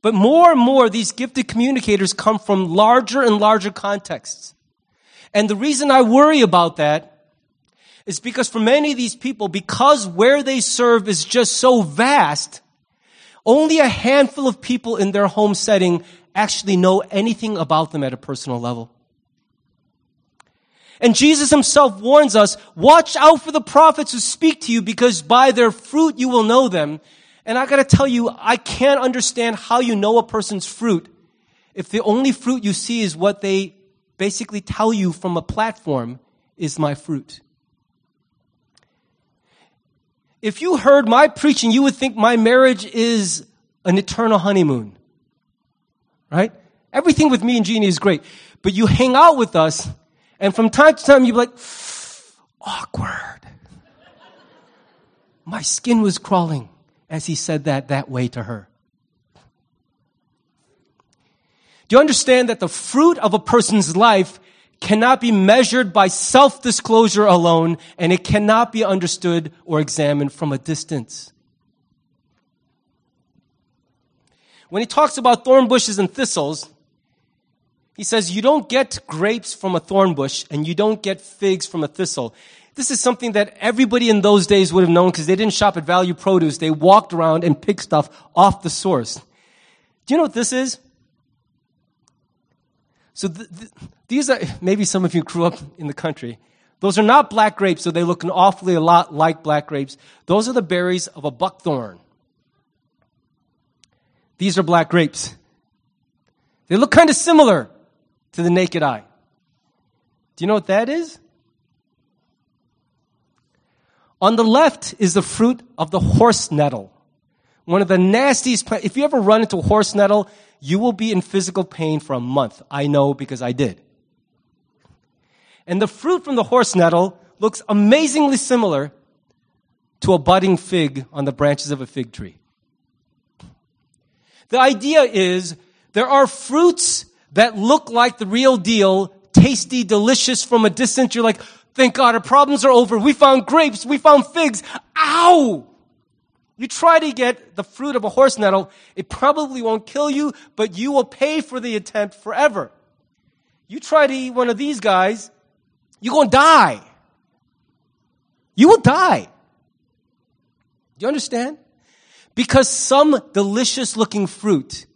But more and more, these gifted communicators come from larger and larger contexts. And the reason I worry about that is because for many of these people, because where they serve is just so vast, only a handful of people in their home setting actually know anything about them at a personal level. And Jesus himself warns us, watch out for the prophets who speak to you because by their fruit you will know them. And I gotta tell you, I can't understand how you know a person's fruit if the only fruit you see is what they basically tell you from a platform is my fruit. If you heard my preaching, you would think my marriage is an eternal honeymoon. Right? Everything with me and Jeannie is great. But you hang out with us, and from time to time you're like, awkward. My skin was crawling as he said that that way to her. Do you understand that the fruit of a person's life cannot be measured by self-disclosure alone, and it cannot be understood or examined from a distance. when he talks about thorn bushes and thistles, he says, You don't get grapes from a thorn bush and you don't get figs from a thistle. This is something that everybody in those days would have known because they didn't shop at Value Produce. They walked around and picked stuff off the source. Do you know what this is? So th- th- these are, maybe some of you grew up in the country. Those are not black grapes, so they look an awfully a lot like black grapes. Those are the berries of a buckthorn. These are black grapes. They look kind of similar to the naked eye. Do you know what that is? On the left is the fruit of the horse nettle. One of the nastiest plants. If you ever run into a horse nettle, you will be in physical pain for a month. I know because I did. And the fruit from the horse nettle looks amazingly similar to a budding fig on the branches of a fig tree. The idea is there are fruits that look like the real deal, tasty, delicious from a distance. You're like, thank God our problems are over. We found grapes. We found figs. Ow! You try to get the fruit of a horse nettle, it probably won't kill you, but you will pay for the attempt forever. You try to eat one of these guys, you're going to die. You will die. Do you understand? Because some delicious looking fruit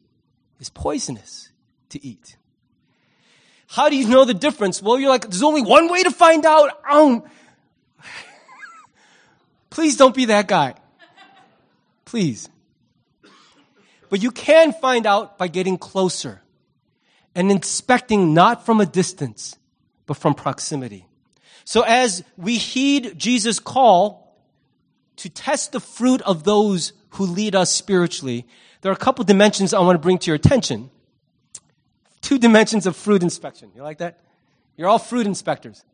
is poisonous to eat. How do you know the difference? Well, you're like, there's only one way to find out. Um, please don't be that guy. Please. But you can find out by getting closer and inspecting not from a distance, but from proximity. So as we heed Jesus' call to test the fruit of those who lead us spiritually, there are a couple dimensions I want to bring to your attention. Two dimensions of fruit inspection. You like that? You're all fruit inspectors.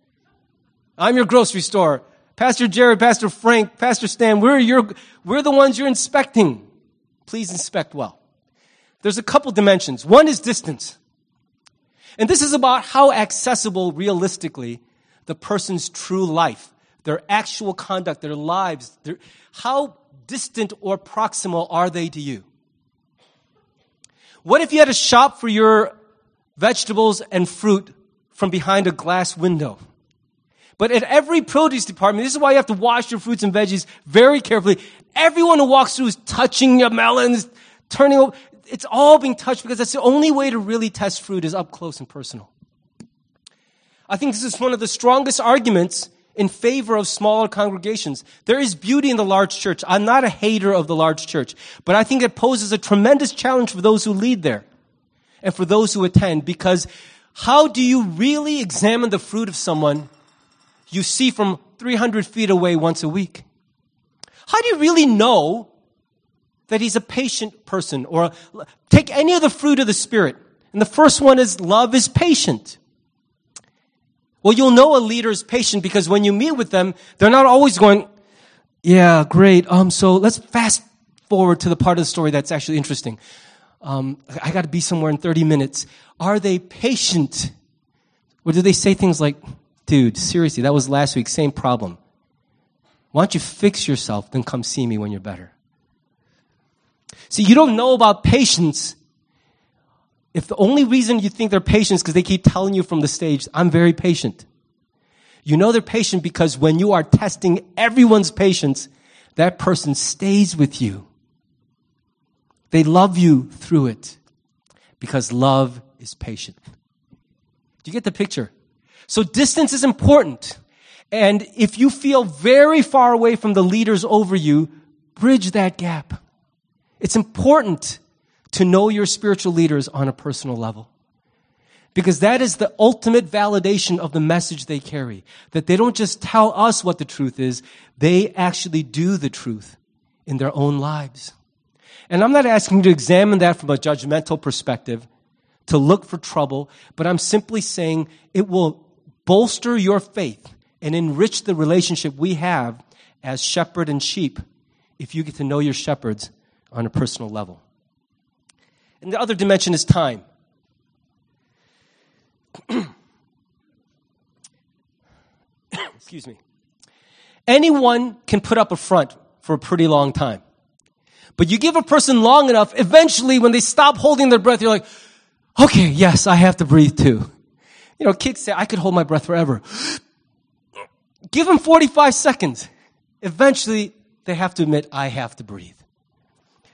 I'm your grocery store. Pastor Jared, Pastor Frank, Pastor Stan, we're, your, we're the ones you're inspecting. Please inspect well. There's a couple dimensions. One is distance. And this is about how accessible realistically the person's true life, their actual conduct, their lives, their, how distant or proximal are they to you? What if you had to shop for your vegetables and fruit from behind a glass window? But at every produce department, this is why you have to wash your fruits and veggies very carefully. Everyone who walks through is touching your melons, turning over. It's all being touched because that's the only way to really test fruit is up close and personal. I think this is one of the strongest arguments in favor of smaller congregations. There is beauty in the large church. I'm not a hater of the large church, but I think it poses a tremendous challenge for those who lead there and for those who attend because how do you really examine the fruit of someone you see from 300 feet away once a week? How do you really know that he's a patient person or take any of the fruit of the spirit? And the first one is love is patient. Well, you'll know a leader is patient because when you meet with them, they're not always going, yeah, great. Um, so let's fast forward to the part of the story that's actually interesting. Um, I got to be somewhere in 30 minutes. Are they patient? Or do they say things like, dude, seriously, that was last week, same problem. Why don't you fix yourself, then come see me when you're better? See, you don't know about patience if the only reason you think they're patient is because they keep telling you from the stage, I'm very patient. You know they're patient because when you are testing everyone's patience, that person stays with you. They love you through it because love is patient. Do you get the picture? So distance is important. And if you feel very far away from the leaders over you, bridge that gap. It's important to know your spiritual leaders on a personal level. Because that is the ultimate validation of the message they carry. That they don't just tell us what the truth is, they actually do the truth in their own lives. And I'm not asking you to examine that from a judgmental perspective, to look for trouble, but I'm simply saying it will bolster your faith and enrich the relationship we have as shepherd and sheep if you get to know your shepherds on a personal level. And the other dimension is time. Excuse me. Anyone can put up a front for a pretty long time. But you give a person long enough, eventually when they stop holding their breath, you're like, okay, yes, I have to breathe too. You know, kids say, I could hold my breath forever. Give them 45 seconds. Eventually, they have to admit, I have to breathe.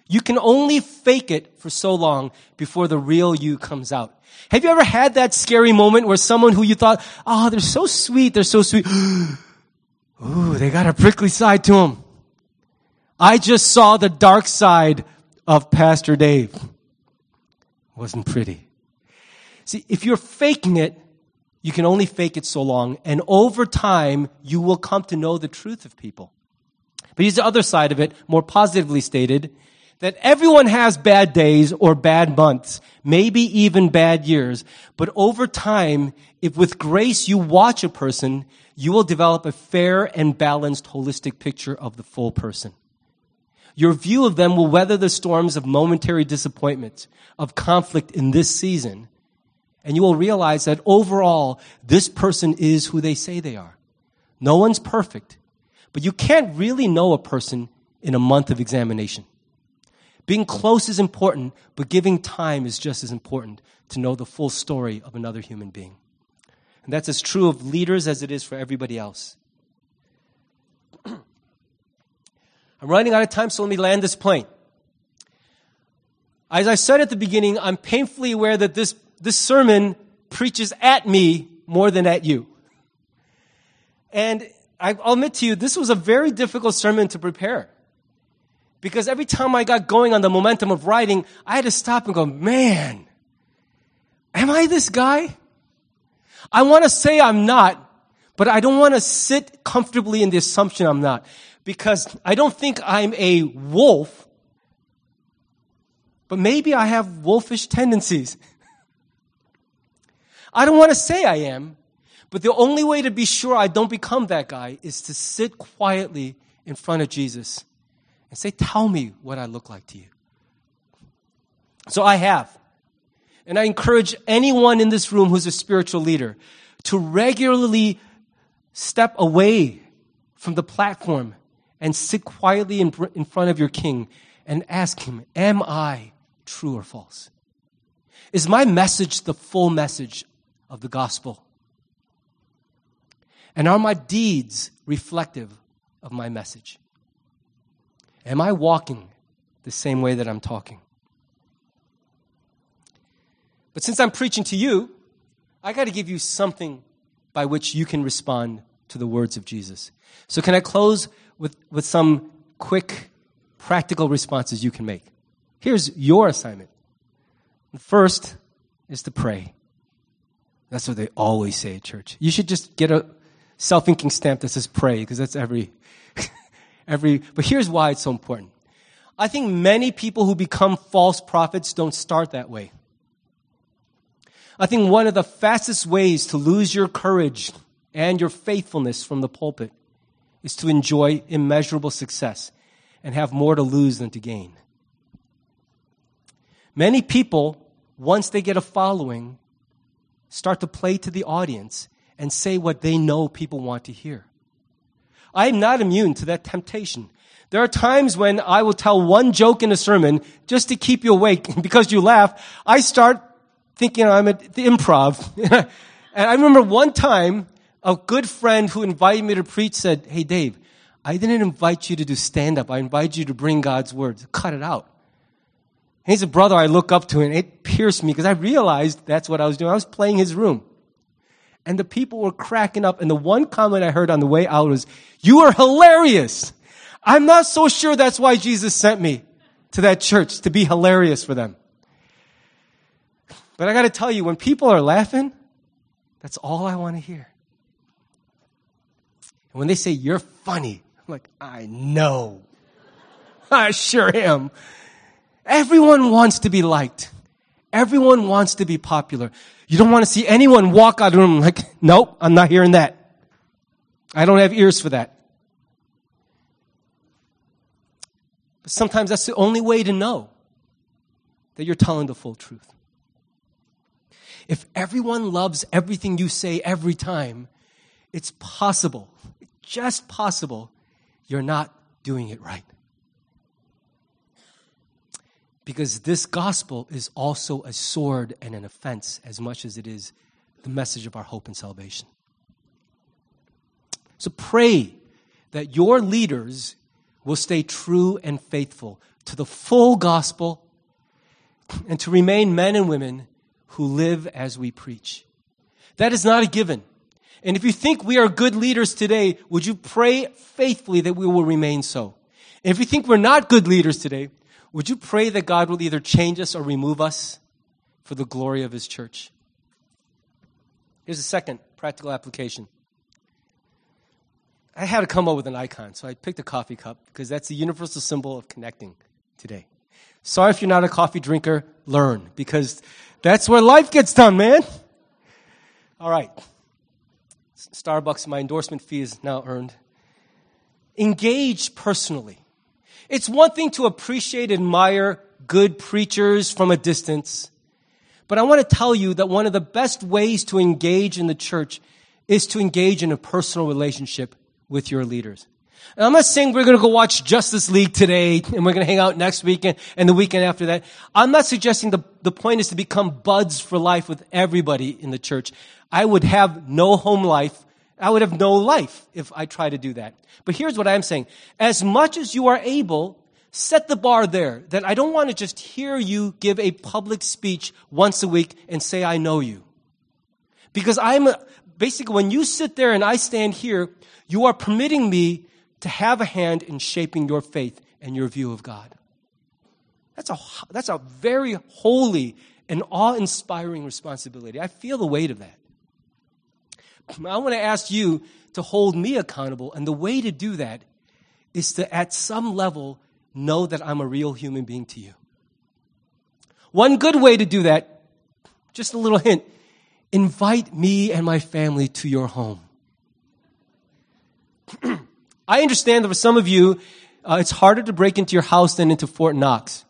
You can only fake it for so long before the real you comes out. Have you ever had that scary moment where someone who you thought, oh, they're so sweet, they're so sweet. Ooh, they got a prickly side to them. I just saw the dark side of Pastor Dave. Wasn't pretty. See, if you're faking it, you can only fake it so long, and over time, you will come to know the truth of people. But here's the other side of it, more positively stated that everyone has bad days or bad months, maybe even bad years. But over time, if with grace you watch a person, you will develop a fair and balanced holistic picture of the full person. Your view of them will weather the storms of momentary disappointment, of conflict in this season, and you will realize that overall, this person is who they say they are. No one's perfect, but you can't really know a person in a month of examination. Being close is important, but giving time is just as important to know the full story of another human being. And that's as true of leaders as it is for everybody else. I'm running out of time, so let me land this plane. As I said at the beginning, I'm painfully aware that this, this sermon preaches at me more than at you. And I'll admit to you, this was a very difficult sermon to prepare. Because every time I got going on the momentum of writing, I had to stop and go, man, am I this guy? I want to say I'm not, but I don't want to sit comfortably in the assumption I'm not. Because I don't think I'm a wolf, but maybe I have wolfish tendencies. I don't want to say I am, but the only way to be sure I don't become that guy is to sit quietly in front of Jesus and say, Tell me what I look like to you. So I have. And I encourage anyone in this room who's a spiritual leader to regularly step away from the platform and sit quietly in, in front of your king and ask him, Am I true or false? Is my message the full message of the gospel? And are my deeds reflective of my message? Am I walking the same way that I'm talking? But since I'm preaching to you, I got to give you something by which you can respond to the words of Jesus. So, can I close with, with some quick, practical responses you can make? Here's your assignment. The first is to pray. That's what they always say at church. You should just get a self inking stamp that says pray, because that's every every, but here's why it's so important. I think many people who become false prophets don't start that way. I think one of the fastest ways to lose your courage and your faithfulness from the pulpit is to enjoy immeasurable success and have more to lose than to gain. Many people, once they get a following, start to play to the audience and say what they know people want to hear. I'm not immune to that temptation. There are times when I will tell one joke in a sermon just to keep you awake because you laugh. I start thinking I'm at the improv. and I remember one time a good friend who invited me to preach said, Hey, Dave, I didn't invite you to do stand up. I invited you to bring God's word. Cut it out. he's a brother I look up to and it pierced me because I realized that's what I was doing. I was playing his room and the people were cracking up. And the one comment I heard on the way out was, you are hilarious. I'm not so sure that's why Jesus sent me to that church to be hilarious for them. But I got to tell you, when people are laughing, that's all I want to hear. And when they say, you're funny, I'm like, I know. I sure am. Everyone wants to be liked. Everyone wants to be popular. You don't want to see anyone walk out of the room like, nope, I'm not hearing that. I don't have ears for that. But sometimes that's the only way to know that you're telling the full truth. If everyone loves everything you say every time, it's possible, just possible, you're not doing it right. Because this gospel is also a sword and an offense as much as it is the message of our hope and salvation. So pray that your leaders will stay true and faithful to the full gospel and to remain men and women who live as we preach. That is not a given. And if you think we are good leaders today, would you pray faithfully that we will remain so? And if you think we're not good leaders today, would you pray that God will either change us or remove us for the glory of His church? Here's a second practical application. I had to come up with an icon, so I picked a coffee cup because that's the universal symbol of connecting today. Sorry if you're not a coffee drinker, learn because that's where life gets done, man. All right. Starbucks, my endorsement fee is now earned. Engage personally. It's one thing to appreciate, admire good preachers from a distance, but I want to tell you that one of the best ways to engage in the church is to engage in a personal relationship with your leaders. And I'm not saying we're going to go watch Justice League today and we're going to hang out next weekend and the weekend after that. I'm not suggesting the, the point is to become buds for life with everybody in the church. I would have no home life. I would have no life if I try to do that. But here's what I'm saying. As much as you are able, set the bar there that I don't want to just hear you give a public speech once a week and say, I know you. Because I'm, basically, when you sit there and I stand here, you are permitting me to have a hand in shaping your faith and your view of God. That's a, that's a very holy and awe inspiring responsibility. I feel the weight of that. I want to ask you to hold me accountable, and the way to do that is to, at some level, know that I'm a real human being to you. One good way to do that, just a little hint, invite me and my family to your home. I understand that for some of you, uh, it's harder to break into your house than into Fort Knox.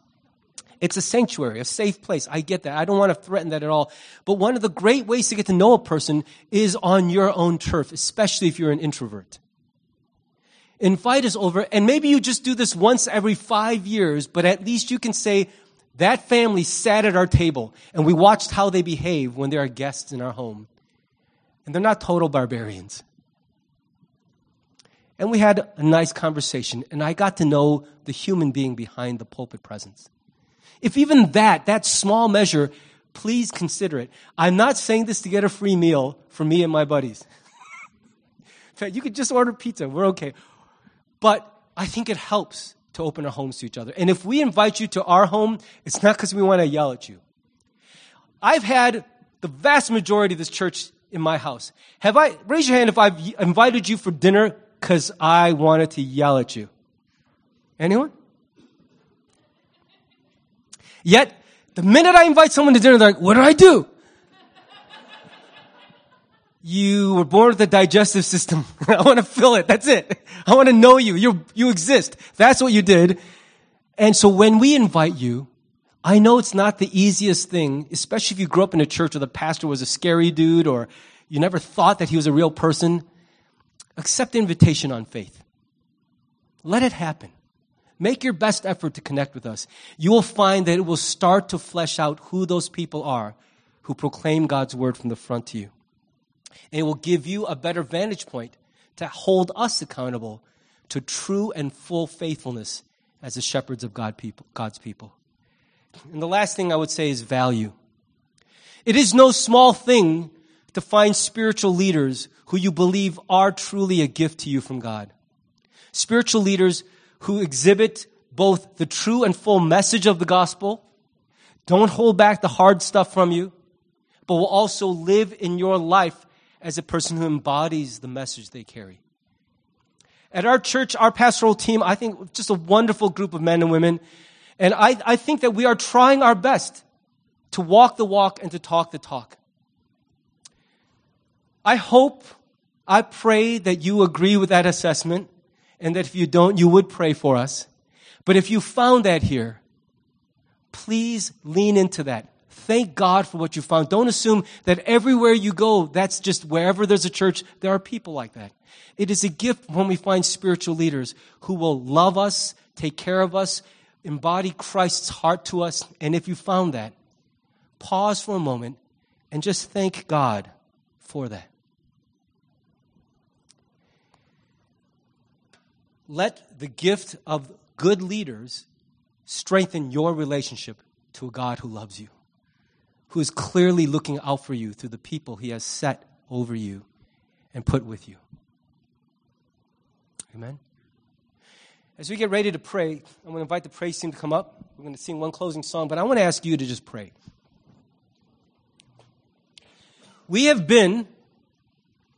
It's a sanctuary, a safe place. I get that. I don't want to threaten that at all. But one of the great ways to get to know a person is on your own turf, especially if you're an introvert. Invite us over, and maybe you just do this once every five years, but at least you can say, that family sat at our table and we watched how they behave when there are guests in our home. And they're not total barbarians. And we had a nice conversation, and I got to know the human being behind the pulpit presence. If even that, that small measure, please consider it. I'm not saying this to get a free meal for me and my buddies. In fact, you could just order pizza. We're okay. But I think it helps to open our homes to each other. And if we invite you to our home, it's not because we want to yell at you. I've had the vast majority of this church in my house. Have I, raise your hand if I've invited you for dinner because I wanted to yell at you. Anyone? Yet, the minute I invite someone to dinner, they're like, what did I do? you were born with a digestive system. I want to fill it. That's it. I want to know you. You, you exist. That's what you did. And so when we invite you, I know it's not the easiest thing, especially if you grew up in a church where the pastor was a scary dude or you never thought that he was a real person. Accept the invitation on faith. Let it happen. Make your best effort to connect with us. You will find that it will start to flesh out who those people are who proclaim God's word from the front to you. And it will give you a better vantage point to hold us accountable to true and full faithfulness as the shepherds of God people, God's people. And the last thing I would say is value. It is no small thing to find spiritual leaders who you believe are truly a gift to you from God. Spiritual leaders who exhibit both the true and full message of the gospel, don't hold back the hard stuff from you, but will also live in your life as a person who embodies the message they carry. At our church, our pastoral team, I think just a wonderful group of men and women. And I, I think that we are trying our best to walk the walk and to talk the talk. I hope, I pray that you agree with that assessment and that if you don't, you would pray for us. But if you found that here, please lean into that. Thank God for what you found. Don't assume that everywhere you go, that's just wherever there's a church, there are people like that. It is a gift when we find spiritual leaders who will love us, take care of us, embody Christ's heart to us? And if you found that, pause for a moment and just thank God for that. Let the gift of good leaders strengthen your relationship to a God who loves you, who is clearly looking out for you through the people he has set over you and put with you. Amen. As we get ready to pray, I'm going to invite the praise team to come up. We're going to sing one closing song, but I want to ask you to just pray. We have been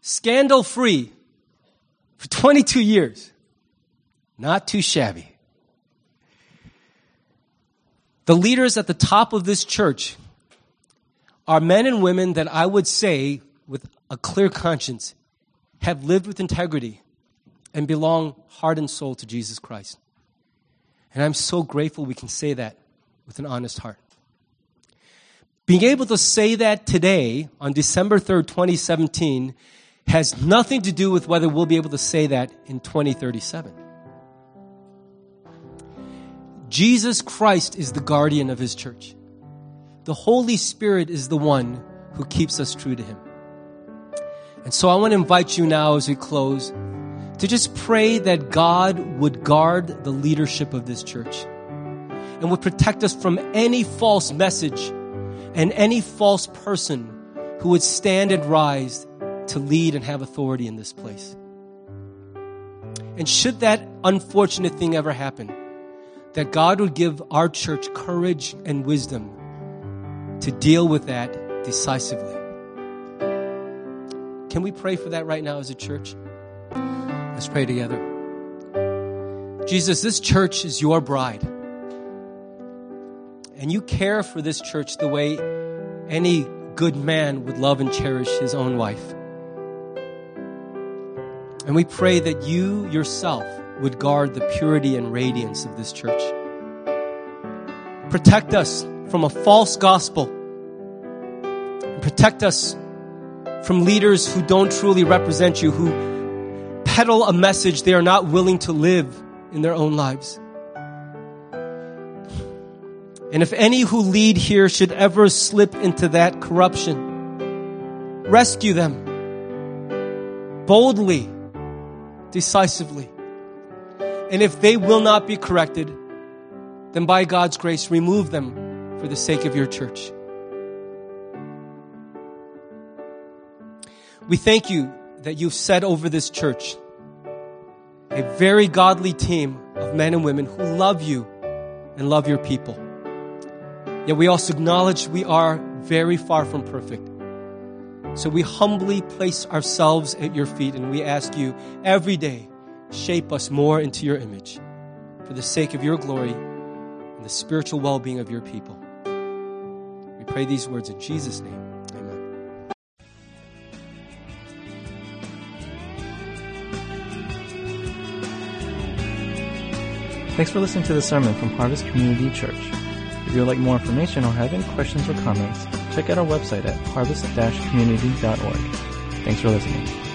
scandal free for 22 years. Not too shabby. The leaders at the top of this church are men and women that I would say, with a clear conscience, have lived with integrity and belong heart and soul to Jesus Christ. And I'm so grateful we can say that with an honest heart. Being able to say that today, on December 3rd, 2017, has nothing to do with whether we'll be able to say that in 2037. Jesus Christ is the guardian of his church. The Holy Spirit is the one who keeps us true to him. And so I want to invite you now as we close to just pray that God would guard the leadership of this church and would protect us from any false message and any false person who would stand and rise to lead and have authority in this place. And should that unfortunate thing ever happen, that God would give our church courage and wisdom to deal with that decisively. Can we pray for that right now as a church? Let's pray together. Jesus, this church is your bride and you care for this church the way any good man would love and cherish his own wife. And we pray that you yourself would guard the purity and radiance of this church. Protect us from a false gospel. Protect us from leaders who don't truly represent you, who peddle a message they are not willing to live in their own lives. And if any who lead here should ever slip into that corruption, rescue them boldly, decisively. And if they will not be corrected, then by God's grace, remove them for the sake of your church. We thank you that you've set over this church a very godly team of men and women who love you and love your people. Yet we also acknowledge we are very far from perfect. So we humbly place ourselves at your feet and we ask you every day, shape us more into your image for the sake of your glory and the spiritual well being of your people. We pray these words in Jesus' name. Amen.
Thanks for listening to the sermon from Harvest Community Church. If you would like more information or have any questions or comments, check out our website at harvest-community.org. Thanks for listening.